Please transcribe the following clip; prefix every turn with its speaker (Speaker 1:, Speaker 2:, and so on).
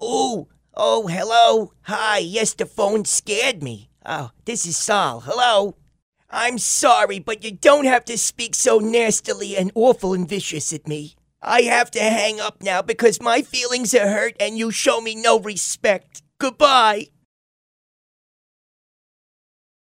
Speaker 1: Oh, oh, hello. Hi. Yes, the phone scared me. Oh, this is Sal. Hello. I'm sorry, but you don't have to speak so nastily and awful and vicious at me. I have to hang up now because my feelings are hurt and you show me no respect. Goodbye.